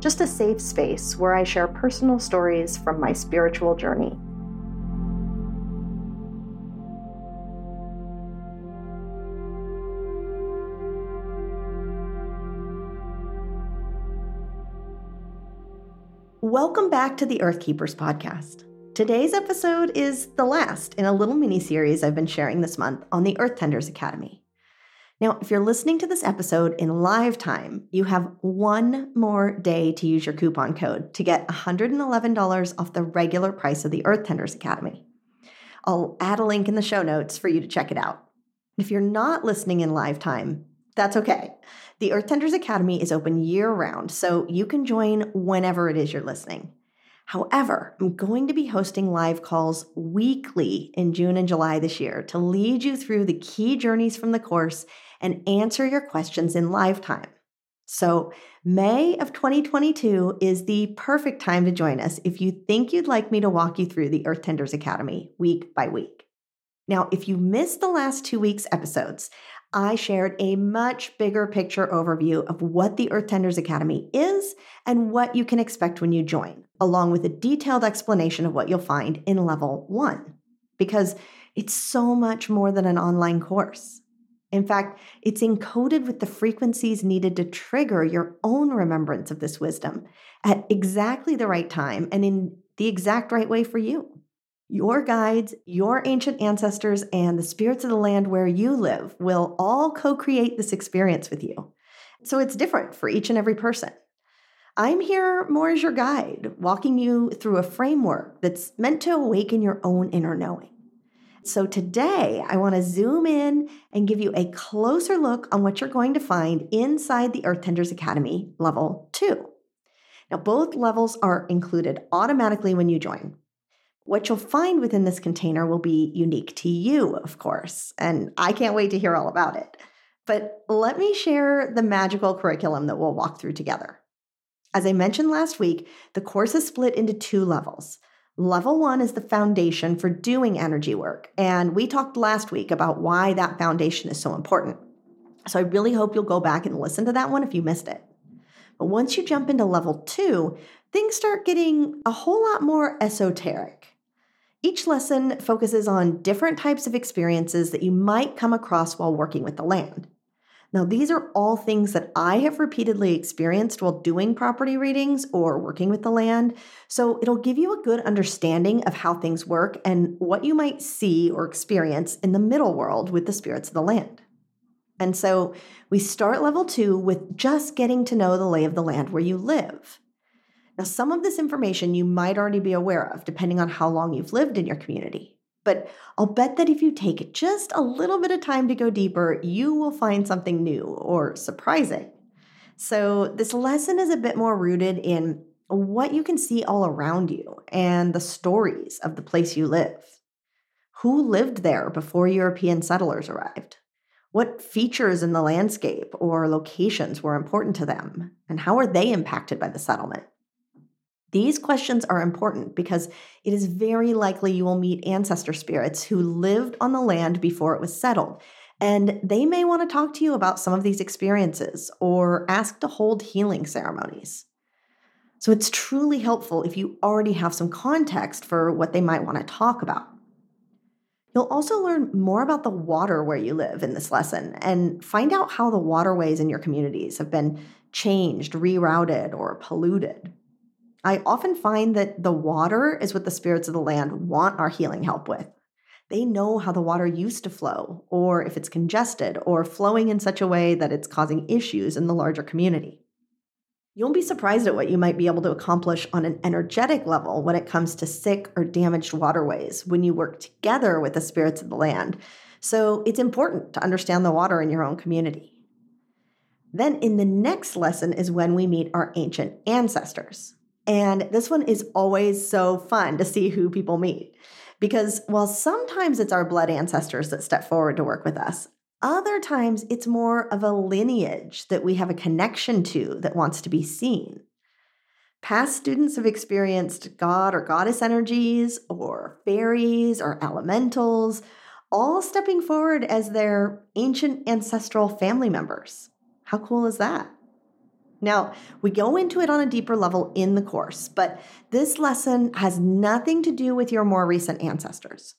just a safe space where I share personal stories from my spiritual journey. Welcome back to the Earth Keepers podcast. Today's episode is the last in a little mini series I've been sharing this month on the Earth Tenders Academy. Now, if you're listening to this episode in live time, you have one more day to use your coupon code to get $111 off the regular price of the Earth Tenders Academy. I'll add a link in the show notes for you to check it out. If you're not listening in live time, that's okay. The Earth Tenders Academy is open year round, so you can join whenever it is you're listening. However, I'm going to be hosting live calls weekly in June and July this year to lead you through the key journeys from the course and answer your questions in live time. So, May of 2022 is the perfect time to join us if you think you'd like me to walk you through the Earth Tenders Academy week by week. Now, if you missed the last two weeks' episodes, I shared a much bigger picture overview of what the Earth Tenders Academy is and what you can expect when you join, along with a detailed explanation of what you'll find in level one, because it's so much more than an online course. In fact, it's encoded with the frequencies needed to trigger your own remembrance of this wisdom at exactly the right time and in the exact right way for you. Your guides, your ancient ancestors, and the spirits of the land where you live will all co create this experience with you. So it's different for each and every person. I'm here more as your guide, walking you through a framework that's meant to awaken your own inner knowing. So today, I want to zoom in and give you a closer look on what you're going to find inside the Earth Tenders Academy level 2. Now, both levels are included automatically when you join. What you'll find within this container will be unique to you, of course, and I can't wait to hear all about it. But let me share the magical curriculum that we'll walk through together. As I mentioned last week, the course is split into two levels Level one is the foundation for doing energy work. And we talked last week about why that foundation is so important. So I really hope you'll go back and listen to that one if you missed it. But once you jump into level two, things start getting a whole lot more esoteric. Each lesson focuses on different types of experiences that you might come across while working with the land. Now, these are all things that I have repeatedly experienced while doing property readings or working with the land. So it'll give you a good understanding of how things work and what you might see or experience in the middle world with the spirits of the land. And so we start level two with just getting to know the lay of the land where you live. Now, some of this information you might already be aware of, depending on how long you've lived in your community. But I'll bet that if you take just a little bit of time to go deeper, you will find something new or surprising. So, this lesson is a bit more rooted in what you can see all around you and the stories of the place you live. Who lived there before European settlers arrived? What features in the landscape or locations were important to them? And how are they impacted by the settlement? These questions are important because it is very likely you will meet ancestor spirits who lived on the land before it was settled. And they may want to talk to you about some of these experiences or ask to hold healing ceremonies. So it's truly helpful if you already have some context for what they might want to talk about. You'll also learn more about the water where you live in this lesson and find out how the waterways in your communities have been changed, rerouted, or polluted. I often find that the water is what the spirits of the land want our healing help with. They know how the water used to flow, or if it's congested, or flowing in such a way that it's causing issues in the larger community. You'll be surprised at what you might be able to accomplish on an energetic level when it comes to sick or damaged waterways when you work together with the spirits of the land. So it's important to understand the water in your own community. Then, in the next lesson, is when we meet our ancient ancestors. And this one is always so fun to see who people meet. Because while sometimes it's our blood ancestors that step forward to work with us, other times it's more of a lineage that we have a connection to that wants to be seen. Past students have experienced god or goddess energies, or fairies, or elementals, all stepping forward as their ancient ancestral family members. How cool is that? Now, we go into it on a deeper level in the course, but this lesson has nothing to do with your more recent ancestors.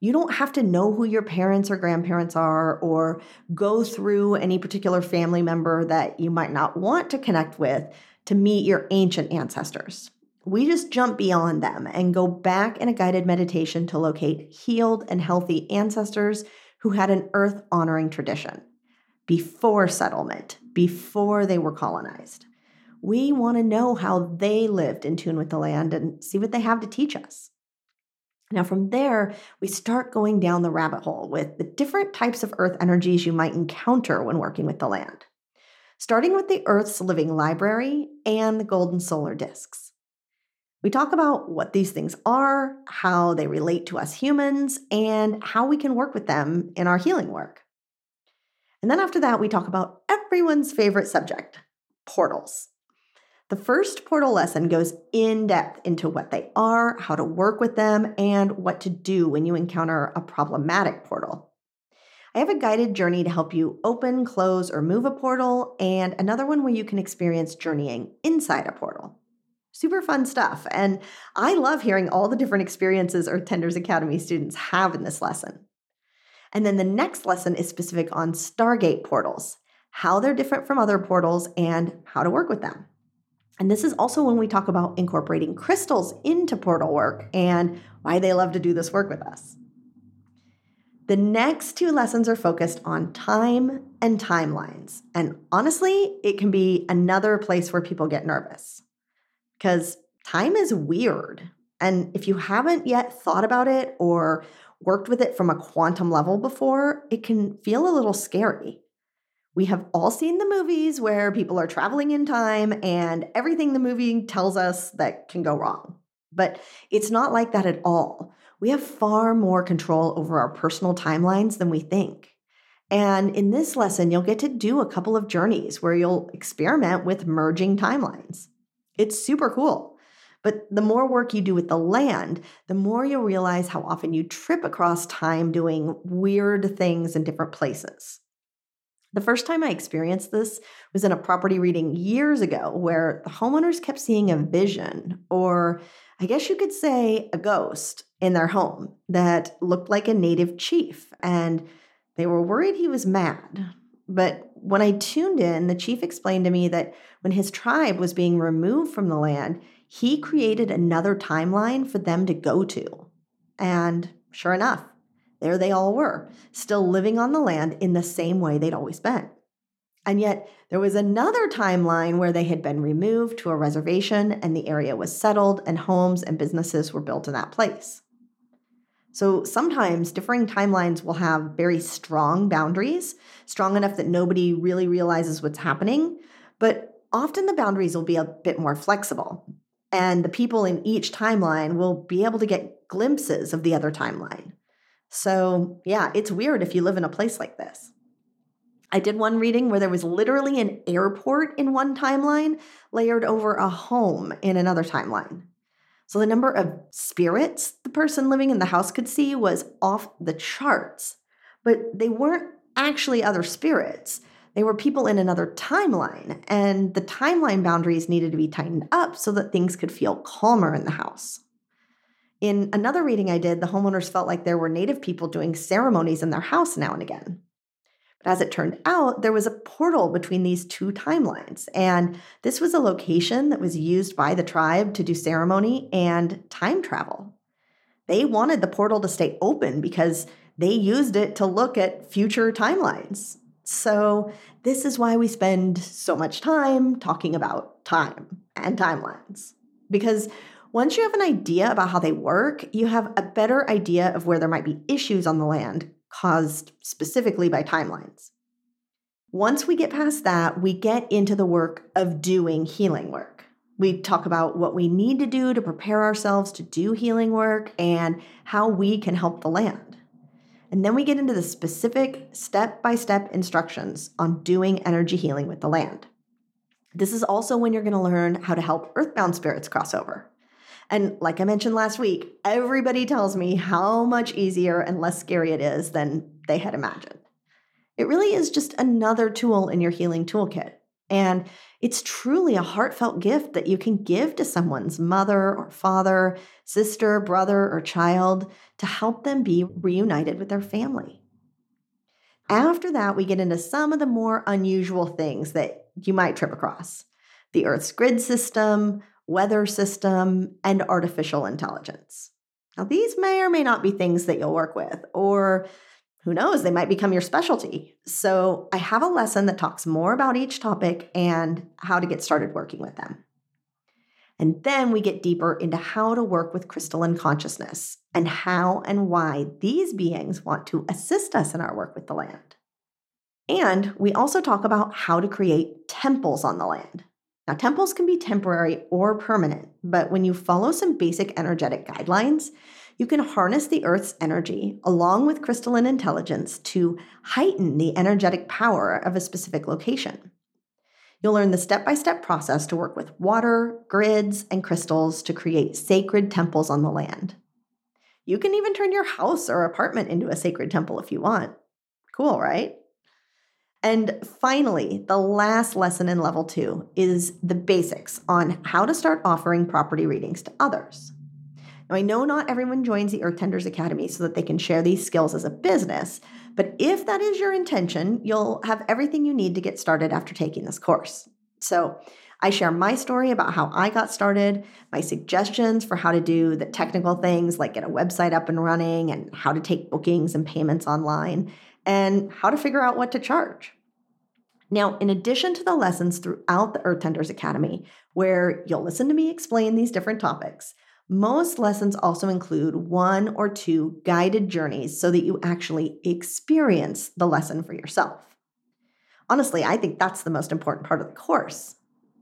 You don't have to know who your parents or grandparents are or go through any particular family member that you might not want to connect with to meet your ancient ancestors. We just jump beyond them and go back in a guided meditation to locate healed and healthy ancestors who had an earth honoring tradition before settlement, before they were colonized. We want to know how they lived in tune with the land and see what they have to teach us. Now, from there, we start going down the rabbit hole with the different types of earth energies you might encounter when working with the land, starting with the Earth's living library and the golden solar disks. We talk about what these things are, how they relate to us humans, and how we can work with them in our healing work. And then after that, we talk about everyone's favorite subject portals. The first portal lesson goes in depth into what they are, how to work with them, and what to do when you encounter a problematic portal. I have a guided journey to help you open, close, or move a portal, and another one where you can experience journeying inside a portal. Super fun stuff, and I love hearing all the different experiences Earth Tenders Academy students have in this lesson. And then the next lesson is specific on Stargate portals, how they're different from other portals, and how to work with them. And this is also when we talk about incorporating crystals into portal work and why they love to do this work with us. The next two lessons are focused on time and timelines. And honestly, it can be another place where people get nervous because time is weird. And if you haven't yet thought about it or worked with it from a quantum level before, it can feel a little scary. We have all seen the movies where people are traveling in time and everything the movie tells us that can go wrong. But it's not like that at all. We have far more control over our personal timelines than we think. And in this lesson, you'll get to do a couple of journeys where you'll experiment with merging timelines. It's super cool. But the more work you do with the land, the more you'll realize how often you trip across time doing weird things in different places. The first time I experienced this was in a property reading years ago where the homeowners kept seeing a vision, or I guess you could say a ghost, in their home that looked like a native chief, and they were worried he was mad. But when I tuned in, the chief explained to me that when his tribe was being removed from the land, he created another timeline for them to go to. And sure enough, there they all were, still living on the land in the same way they'd always been. And yet, there was another timeline where they had been removed to a reservation and the area was settled and homes and businesses were built in that place. So sometimes differing timelines will have very strong boundaries, strong enough that nobody really realizes what's happening, but often the boundaries will be a bit more flexible. And the people in each timeline will be able to get glimpses of the other timeline. So, yeah, it's weird if you live in a place like this. I did one reading where there was literally an airport in one timeline layered over a home in another timeline. So the number of spirits the person living in the house could see was off the charts, but they weren't actually other spirits. They were people in another timeline, and the timeline boundaries needed to be tightened up so that things could feel calmer in the house. In another reading I did, the homeowners felt like there were native people doing ceremonies in their house now and again. But as it turned out, there was a portal between these two timelines, and this was a location that was used by the tribe to do ceremony and time travel. They wanted the portal to stay open because they used it to look at future timelines. So, this is why we spend so much time talking about time and timelines. Because once you have an idea about how they work, you have a better idea of where there might be issues on the land caused specifically by timelines. Once we get past that, we get into the work of doing healing work. We talk about what we need to do to prepare ourselves to do healing work and how we can help the land. And then we get into the specific step by step instructions on doing energy healing with the land. This is also when you're going to learn how to help earthbound spirits cross over. And like I mentioned last week, everybody tells me how much easier and less scary it is than they had imagined. It really is just another tool in your healing toolkit. And it's truly a heartfelt gift that you can give to someone's mother or father, sister, brother, or child to help them be reunited with their family. After that, we get into some of the more unusual things that you might trip across the Earth's grid system, weather system, and artificial intelligence. Now, these may or may not be things that you'll work with, or who knows, they might become your specialty. So, I have a lesson that talks more about each topic and how to get started working with them. And then we get deeper into how to work with crystalline consciousness and how and why these beings want to assist us in our work with the land. And we also talk about how to create temples on the land. Now, temples can be temporary or permanent, but when you follow some basic energetic guidelines, you can harness the Earth's energy along with crystalline intelligence to heighten the energetic power of a specific location. You'll learn the step by step process to work with water, grids, and crystals to create sacred temples on the land. You can even turn your house or apartment into a sacred temple if you want. Cool, right? And finally, the last lesson in level two is the basics on how to start offering property readings to others. Now, I know not everyone joins the Earth Tenders Academy so that they can share these skills as a business, but if that is your intention, you'll have everything you need to get started after taking this course. So, I share my story about how I got started, my suggestions for how to do the technical things like get a website up and running and how to take bookings and payments online, and how to figure out what to charge. Now, in addition to the lessons throughout the Earth Tenders Academy, where you'll listen to me explain these different topics, most lessons also include one or two guided journeys so that you actually experience the lesson for yourself. Honestly, I think that's the most important part of the course.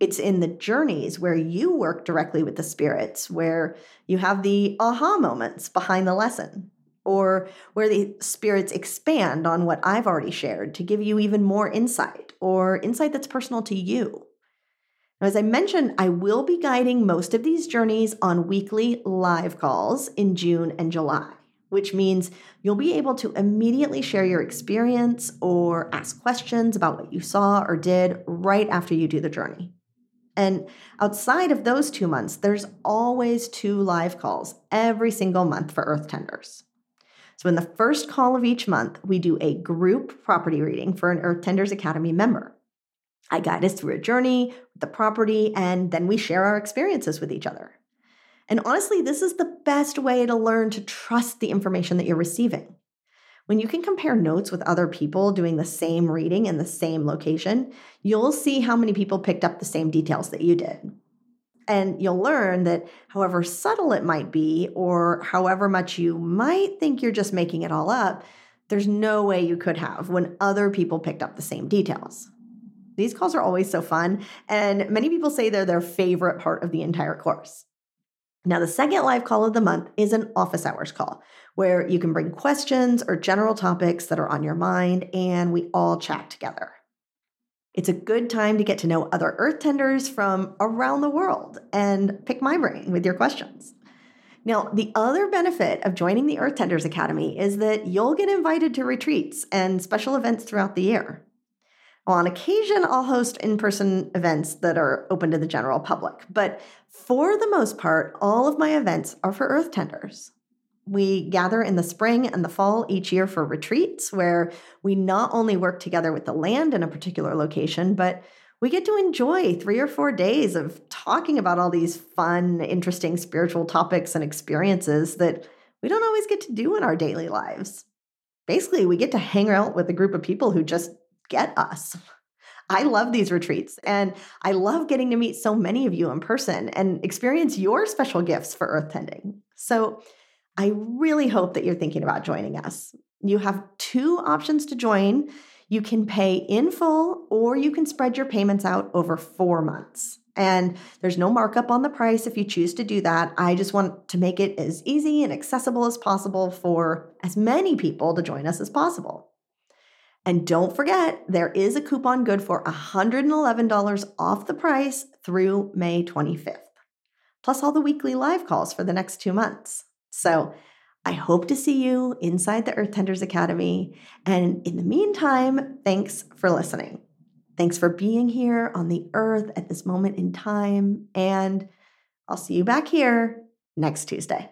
It's in the journeys where you work directly with the spirits, where you have the aha moments behind the lesson, or where the spirits expand on what I've already shared to give you even more insight or insight that's personal to you. As I mentioned, I will be guiding most of these journeys on weekly live calls in June and July, which means you'll be able to immediately share your experience or ask questions about what you saw or did right after you do the journey. And outside of those two months, there's always two live calls every single month for Earth Tenders. So, in the first call of each month, we do a group property reading for an Earth Tenders Academy member. I guide us through a journey with the property, and then we share our experiences with each other. And honestly, this is the best way to learn to trust the information that you're receiving. When you can compare notes with other people doing the same reading in the same location, you'll see how many people picked up the same details that you did. And you'll learn that however subtle it might be, or however much you might think you're just making it all up, there's no way you could have when other people picked up the same details. These calls are always so fun, and many people say they're their favorite part of the entire course. Now, the second live call of the month is an office hours call where you can bring questions or general topics that are on your mind, and we all chat together. It's a good time to get to know other earth tenders from around the world and pick my brain with your questions. Now, the other benefit of joining the Earth Tenders Academy is that you'll get invited to retreats and special events throughout the year. Well, on occasion, I'll host in person events that are open to the general public, but for the most part, all of my events are for earth tenders. We gather in the spring and the fall each year for retreats where we not only work together with the land in a particular location, but we get to enjoy three or four days of talking about all these fun, interesting spiritual topics and experiences that we don't always get to do in our daily lives. Basically, we get to hang out with a group of people who just get us. I love these retreats and I love getting to meet so many of you in person and experience your special gifts for earth tending. So I really hope that you're thinking about joining us. You have two options to join. You can pay in full or you can spread your payments out over four months. And there's no markup on the price if you choose to do that. I just want to make it as easy and accessible as possible for as many people to join us as possible. And don't forget, there is a coupon good for $111 off the price through May 25th, plus all the weekly live calls for the next two months. So I hope to see you inside the Earth Tenders Academy. And in the meantime, thanks for listening. Thanks for being here on the earth at this moment in time. And I'll see you back here next Tuesday.